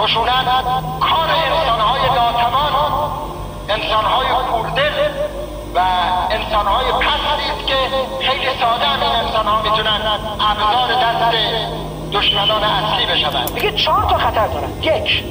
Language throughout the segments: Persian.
خشونت کار انسانهای ناتوان انسانهای کوردل و انسانهای پستی است که خیلی ساده هم این انسانها می‌تونن ابزار دست دشمنان اصلی بشوند. دیگه چهار تا خطر دارن. یک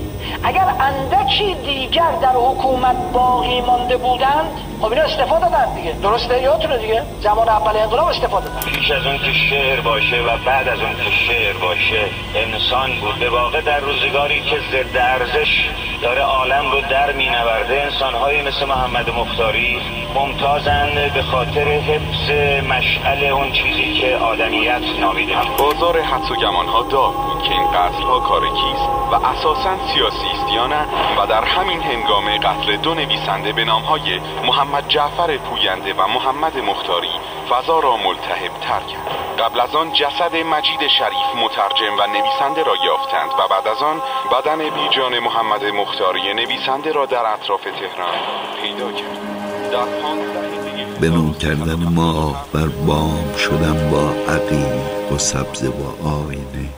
اگر اندکی دیگر در حکومت باقی مانده بودند خب اینا استفاده دادن دیگه. درسته؟ یادتونه دیگه؟ زمان اول انقلاب استفاده دادن. پیش از اون که شعر باشه و بعد از اون که شعر باشه انسان بود. به واقع در روزگاری که ضد ارزش داره عالم رو در مینورده انسانهایی مثل محمد مختاری ممتازن به خاطر حفظ مشعل اون چیزی که آدمیت نامیده. بازار حدس و گمان ها داغ بود که این قتل ها کار کیست و اساسا سیاسی است یا نه و در همین هنگامه قتل دو نویسنده به نام های محمد جعفر پوینده و محمد مختاری فضا را ملتهب تر کرد. قبل از آن جسد مجید شریف مترجم و نویسنده را یافتند و بعد از آن بدن بیجان محمد مختاری نویسنده را در اطراف تهران پیدا کرد. در به نو کردن ما بر بام شدم با عقیق و سبز و آینه.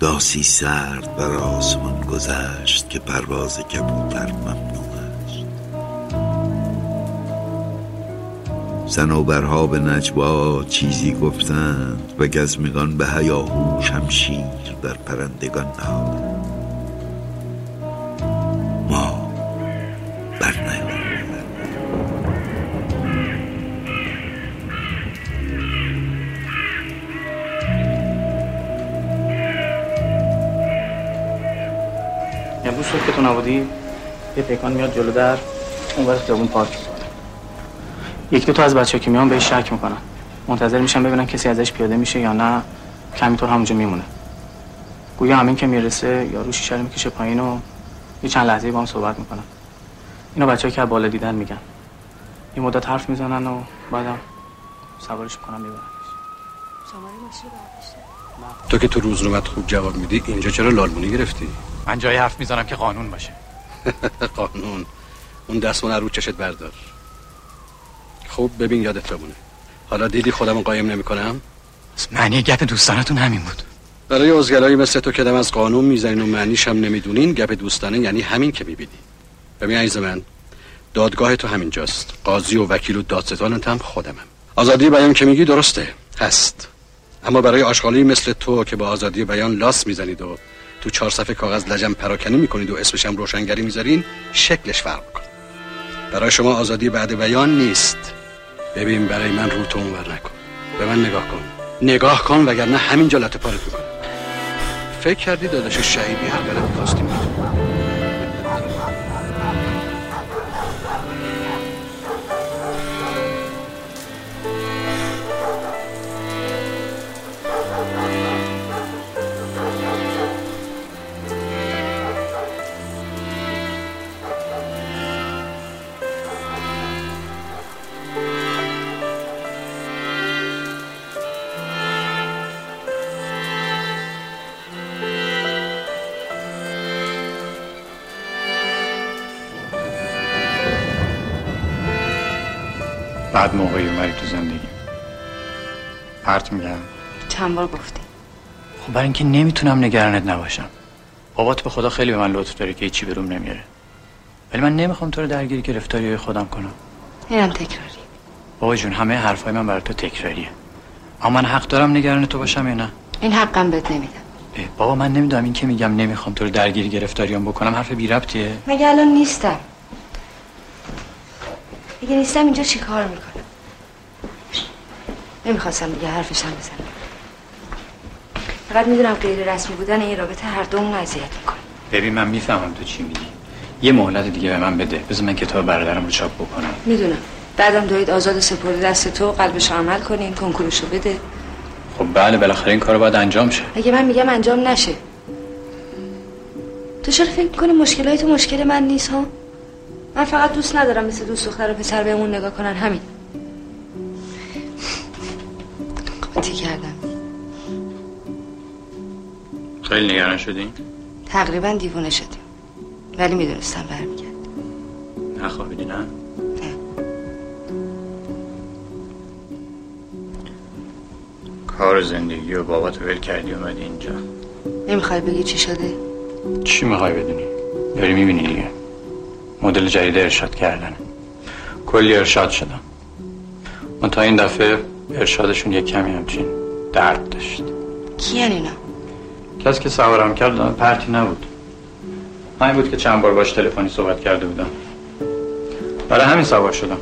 داسی سرد بر آسمان گذشت که پرواز کبوتر ممنوع است. سنوبرها به نجوا چیزی گفتند و گزمگان به هیاهو شمشیر بر پرندگان نهادند صبح که تو نبودی یه پیکان میاد جلو در اون برای خیابون پارک یک دو تا از بچه که میان بهش شک می‌کنن. منتظر میشن ببینن کسی ازش پیاده میشه یا نه. کمی همونجا میمونه. گویا همین که می‌رسه یارو شیشه رو می‌کشه پایین و یه چند لحظه با هم صحبت می‌کنن. اینو بچه که بالا دیدن میگن. یه مدت حرف می‌زنن و بعدم سوارش می‌کنن می‌برن تو که تو روزنامت خوب جواب میدی اینجا چرا لالمونی گرفتی؟ من جایی حرف می‌زنم که قانون باشه. قانون. اون دستمون رو چشت بردار. خوب ببین یادت بمونه. حالا دیدی خودم قایم نمی کنم معنی گپ دوستانتون همین بود. برای ازگلایی مثل تو که دم از قانون می‌زنین و معنیش هم نمی‌دونین گپ دوستانه یعنی همین که می‌بینی. ببین عزیز من دادگاه تو همینجاست. قاضی و وکیل و دادستانت هم خودمم. آزادی بیان که میگی درسته. هست. اما برای آشغالی مثل تو که با آزادی بیان لاس می‌زنید و تو چهار صفحه کاغذ لجم پراکنی می‌کنید و اسمش هم روشنگری می‌ذارین شکلش فرق کن برای شما آزادی بعد بیان نیست. ببین برای من رو تو اونور نکن. به من نگاه کن. نگاه کن وگرنه همینجا لطه پارت می‌کنم فکر کردی داداش شهیدی هر غلطی خواستیم. بعد موقعی اومدی تو زندگی. پرت میگم. چند بار گفتی؟ خب برای اینکه نمی‌تونم نگرانت نباشم. بابات به خدا خیلی به من لطف داره که هیچی بروم نمیاره. ولی من نمی‌خوام تو رو درگیر گرفتاری های خودم کنم. اینم تکراری. بابا جون همه حرفای من برای تو تکراریه. اما من حق دارم نگران تو باشم یا نه؟ این حقم بهت نمیدم. بابا من نمی‌دونم این که میگم نمی‌خوام تو رو درگیر گرفتاریام بکنم حرف بی ربطیه. مگه الان نیستم؟ اگه نیستم اینجا چی کار می‌کنم؟ نمی‌خواستم دیگه حرفشم بزنم. فقط می‌دونم غیر رسمی بودن این رابطه هر دومون اذیت می‌کنه. ببین من می‌فهمم تو چی میگی. یه مهلت دیگه به من بده. بذار من کتاب برادرم رو چاپ بکنم. می‌دونم. بعدم دارید آزاد سپرده دست تو قلبش عمل کنین کنکورشو بده. خب بله بالاخره این کار باید انجام شه. اگه من میگم انجام نشه. تو چرا فکر می‌کنی مشکلای تو مشکل من نیست ها؟ من فقط دوست ندارم مثل دوست دختر و پسر بهمون نگاه کنن همین. قاطی کردم. خیلی نگران شدی؟ تقریبا دیوونه شدیم. ولی می‌دونستم برمیگرد. نخوابیدی نه؟ کار و زندگی و بابات ول کردی اومدی اینجا. نمی‌خوای بگی چی شده؟ چی می‌خوای بدونی؟ داری می‌بینی دیگه. مدل جدید ارشاد کردن. کلی ارشاد شدم. من تا این دفعه ارشادشون یک کمی همچین درد داشت. کیان اینا؟ کسی که سوارم کرد پرتی نبود. همین بود که چند بار باش تلفنی صحبت کرده بودم. برای همین سوار شدم.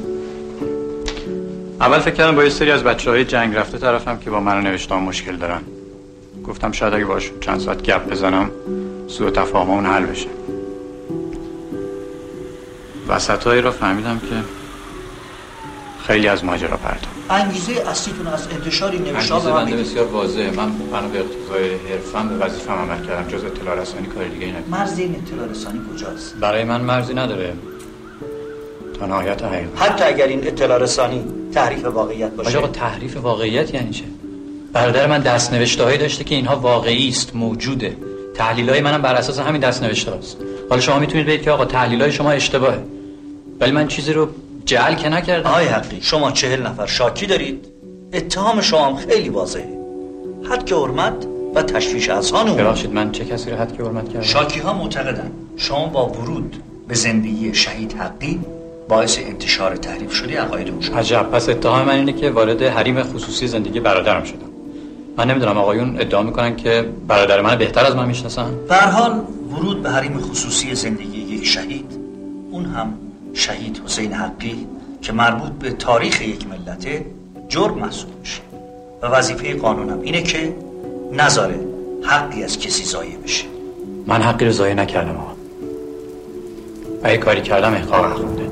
اول فکر کردم با یه سری از بچه های جنگ رفته طرفم که با من نوشتم مشکل دارن. گفتم شاید اگه باش چند ساعت گپ بزنم سوء تفاهم اون حل بشه. وسطهایی رو فهمیدم که خیلی از ماجرا پرتم انگیزه اصلیتون از انتشار این نوشته‌ها انگیزه بنده. بسیار واضحه. من بنا به اقتضای حرفم به وظیفم عمل کردم. جز اطلاع رسانی کار دیگه ای نکردم مرز این اطلاع رسانی کجاست؟ برای من مرزی نداره. تا نهایت حقیقت. حتی اگر این اطلاع رسانی تحریف واقعیت باشه. آقا آقا تحریف واقعیت یعنی چه؟ برادر من دست نوشته هایی داشته که اینها واقعی است موجوده. تحلیل های منم بر اساس همین دست نوشته است حالا شما می‌تونید بگید که آقا تحلیل های شما اشتباهه. ولی من چیزی رو جعل که نکردم. آقای حقی شما چهل نفر شاکی دارید؟ اتهام شما هم خیلی واضحه. حد که حرمت و تشویش اذهان اون ببخشید من چه کسی رو حد که حرمت کردم؟ شاکی ها معتقدن. شما با ورود به زندگی شهید حقی باعث انتشار تحریف شده عقاید او شد. عجب. پس اتهام من اینه که وارد حریم خصوصی زندگی برادرم شدم. من نمی‌دونم آقایون ادعا می‌کنن که برادر من بهتر از من می‌شناسن؟ به حال ورود به حریم خصوصی زندگی یک شهید اون هم شهید حسین حقی که مربوط به تاریخ یک ملته جرم محسوب میشه و وظیفه قانونم اینه که نذاره حقی از کسی ضایع بشه. من حقی رو ضایع نکردم آقا. اگه کاری کردم احقاق نخونده.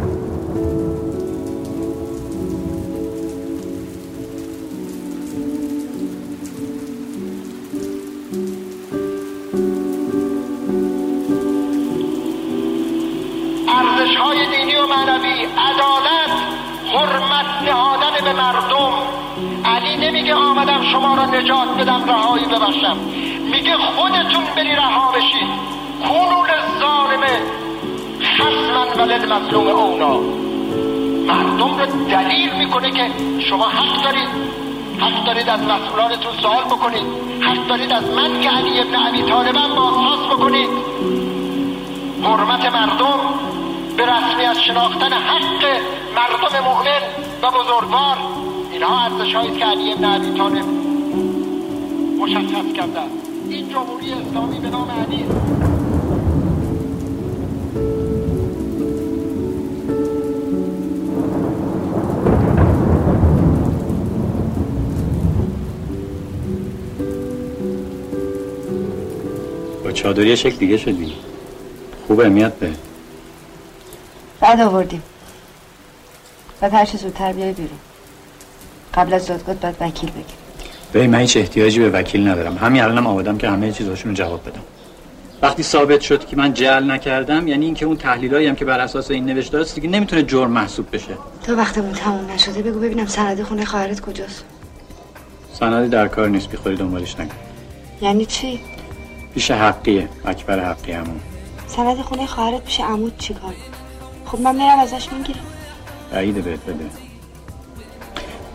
مردم. علی نمیگه آمدم شما را نجات بدم رهایی ببخشم. میگه خودتون بری رها بشید کونو للظالم خصما و للمظلوم اونا. مردم رو دلیل می‌کنه که شما حق دارید. حق دارید از مسئولانتون سوال بکنید. حق دارید از من که علی ابن ابی طالبم بازخواست بکنید. حرمت مردم به رسمیت شناختن حق مردم مؤمن و بزرگوار اینها ارزش که علی ابن ابی طالب مشخص کرده. این جمهوری اسلامی به نام علی. با چادری شکل دیگه شدی. خوبه میاد به. بعد آوردیم. بعد هر چه زودتر بیای بیرون. قبل از دادگاه باید وکیل بگیر به من هیچ احتیاجی به وکیل ندارم. همین الانم آمادم که همه چیزاشون رو جواب بدم. وقتی ثابت شد که من جعل نکردم یعنی اینکه اون تحلیلایی هم که بر اساس این نوشته است دیگه نمی‌تونه جرم محسوب بشه. تا وقتمون تموم نشده بگو ببینم سند خونه خواهرت کجاست. سندی در کار نیست بیخوری دنبالش نکن یعنی چی؟ پیش حقیه اکبر حقی همون سند خونه خواهرت پیش عمود چیکار خب من میرم ازش می‌گیرم. بعیده بهت بده.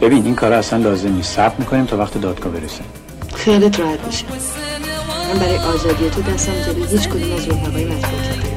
ببین این کار اصلا لازم نیست. صبر می‌کنیم تا وقت دادگاه برسه خیالت راحت باشه من برای آزادی تو دستم جلوی هیچ کدوم از رفقای مطبوعات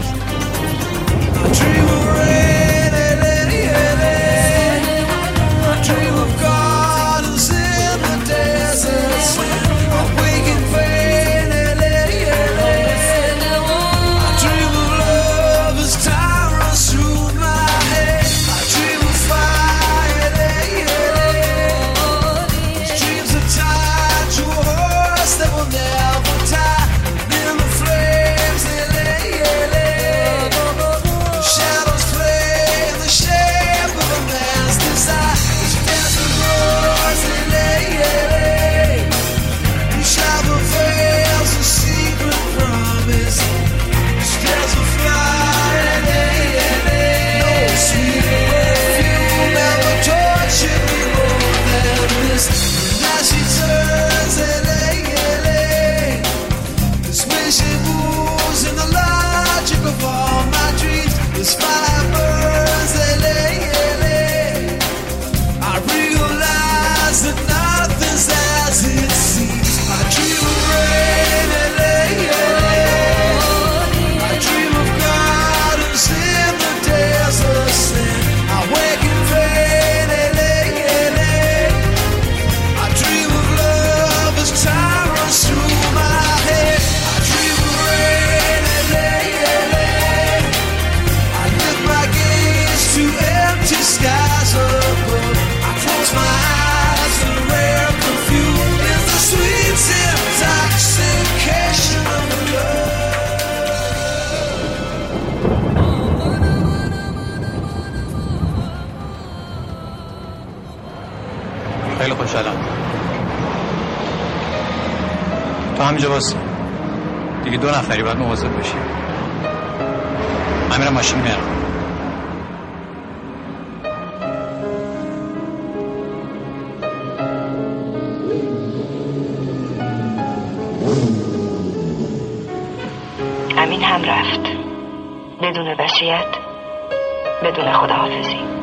دیگه دو نفری باید مواظب باشی. من ماشین میارم امین هم رفت. بدون وصیت بدون خداحافظی.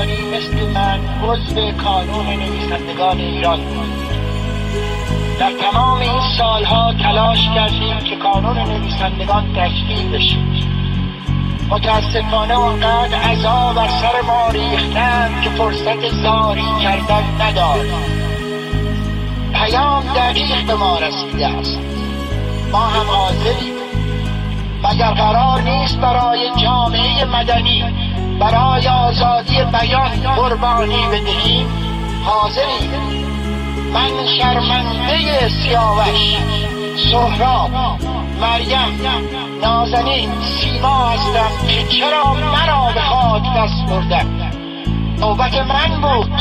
مختاری مثل من عضو کانون نویسندگان ایران. در تمام این سالها تلاش کردیم که کانون نویسندگان تکمیل بشه. متاسفانه آنقدر عذا بر سر ما ریختند که فرصت زاری کردن نداریم. پیام دقیق به ما رسیده است. ما هم حاضریم. مگر قرار نیست برای جامعه مدنی برای آزادی بیان قربانی بدهیم. حاضریم. من شرمنده سیاوش سهراب مریم نازنین سیما هستم که چرا مرا به خاک دست بردن؟ نوبت من بود.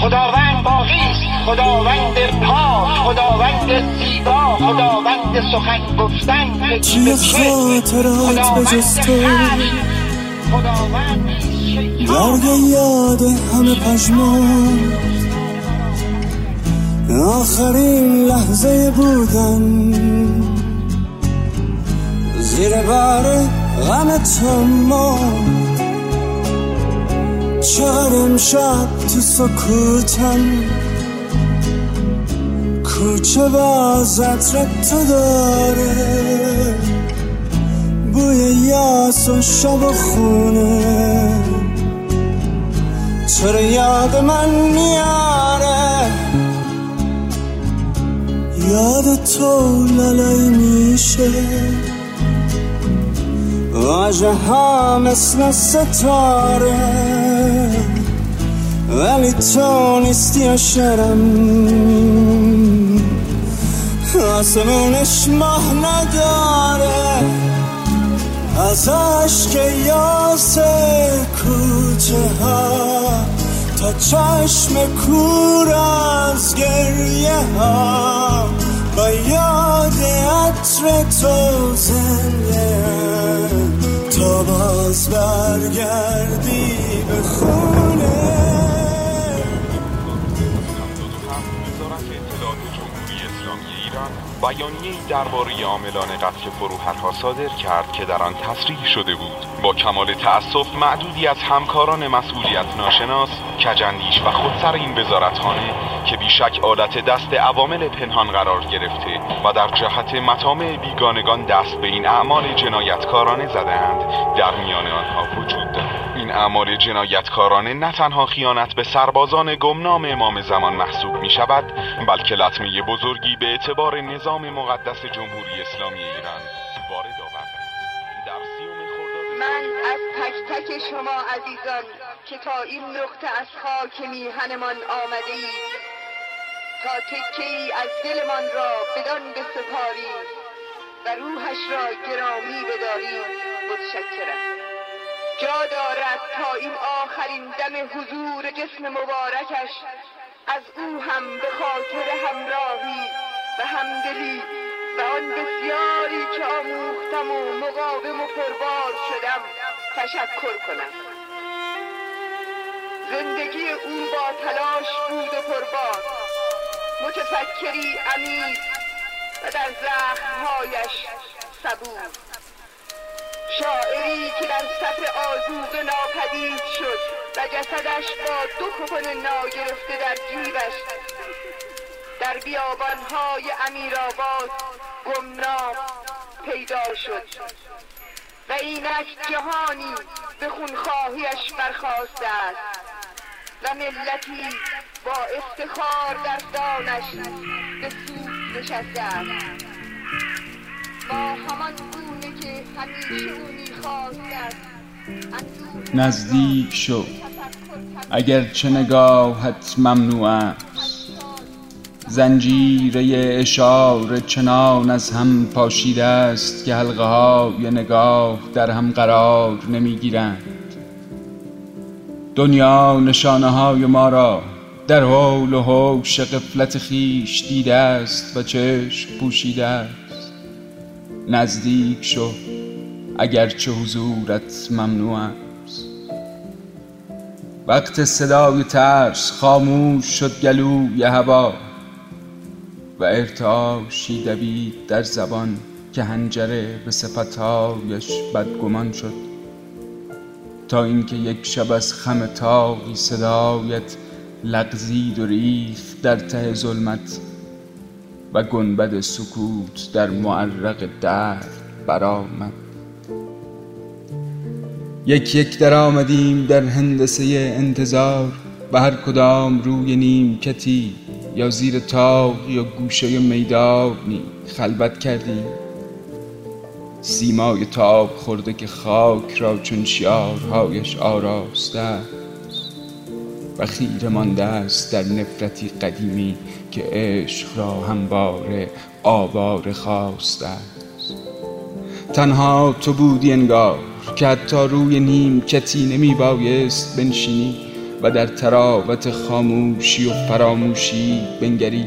خداوند باقی است. خداوند پاک خداوند زیبا خداوند سخن گفتن چیه خاطرات به جز تو؟ درد یاد همه پشمان آخرین لحظه بودن. زیر بار غم تمام چقدر امشب تو سکوتم. کوچه باز عطر تو داره. بوی یاس و شب و خونه. چرا یاد من میاره؟ یاد تو لالای میشه. واجه ها مثل ستاره. ولی تو نیستی شرم آسمونش ماه نداره از عشق یاس کوچه ها تا چشم کور از گریه ها با یاد عطر تو زنده تا باز برگردی به خونه. بیانیه‌ای درباره عاملان قتل فروهرها صادر کرد که در آن تصریح شده بود. با کمال تأسف معدودی از همکاران مسئولیت ناشناس کجندیش و خودسر این وزارتخانه که بیشک آلت دست عوامل پنهان قرار گرفته و در جهت مطامع بیگانگان دست به این اعمال جنایتکارانه زدهاند در میان آنها وجود دارد. اعمال جنایتکارانه نه تنها خیانت به سربازان گمنام امام زمان محسوب می شود بلکه لطمه بزرگی به اعتبار نظام مقدس جمهوری اسلامی ایران وارد آورده من از تک تک شما عزیزان که تا این نقطه از خاک میهنمان آمده اید تا تکه ای از دلمان را بدان بسپاریم و روحش را گرامی بداریم. متشکرم. جا دارد تا این آخرین دم حضور جسم مبارکش از او هم به خاطر همراهی و همدلی و آن بسیاری که آموختم و مقاوم و پربار شدم تشکر کنم. زندگی او با تلاش بود و پربار متفکری عمیق و در زخمهایش صبور. شاعری که در صف آزوغ ناپدید شد و جسدش با دو کفن ناگرفته در جیبش. در بیابانهای امیرآباد گمنام پیدا شد. و اینک جهانی به خونخواهیش برخواسته است و ملتی با افتخار در دانش به سود نشسته است. ما همان نزدیک شو. اگر چه نگاهت ممنوع است. زنجیره اشاره چنان از هم پاشیده است که حلقه های نگاه در هم قرار نمی‌گیرند. دنیا نشانه های ما را در حول و حوش قفلت خیش دیده است و چشم پوشیده است. نزدیک شو. اگرچه حضورت ممنوع است. وقت صدای ترس خاموش شد گلوی هوا و ارتعاشی دوید در زبان که هنجره به صفتهایش بدگمان شد. تا اینکه یک شب از خم تاقی صدایت لغزید و ریخت در ته ظلمت و گنبد سکوت در معرق درد برآمد. یک یک در آمدیم در هندسه انتظار و هر کدام روی نیمکتی یا زیر تاق یا گوشه میدانی خلوت کردیم. سیمای تاب خورده که خاک را چون شیارهایش آراسته است. و خیره مانده است در نفرتی قدیمی که عشق را همواره آواره خواسته است. تنها تو بودی انگار که حتی روی نیمکتی نمی بایست بنشینی و در تراوت خاموشی و فراموشی بنگری.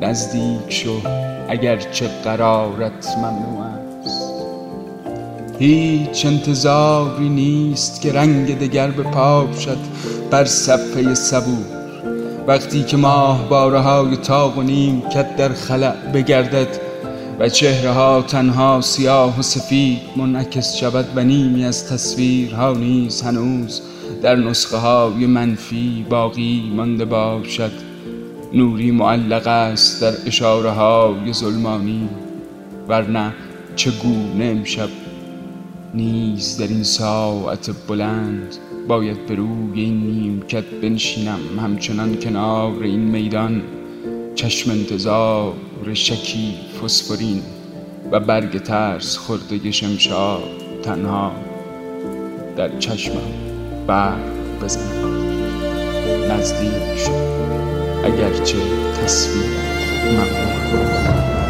نزدیک شو اگرچه قرارت ممنوع است. هیچ انتظاری نیست که رنگ دگر بپاشد بر صفحه صبور. وقتی که ماه باره های تاق و نیمکت در خلع بگردد و چهره ها تنها سیاه و سفید منعکس شود و نیمی از تصویرها نیز هنوز در نسخه های منفی باقی مانده باشد. نوری معلق است در اشاره های ظلمانی ورنه چگونه امشب نیز در این ساعت بلند باید به روی این نیمکت بنشینم همچنان کنار این میدان. چشم انتظار شکی فسفورین و برگ ترس خورده شمشاد تنها در چشمم برق بزنم نزدیک شد اگرچه تصویر ممنوع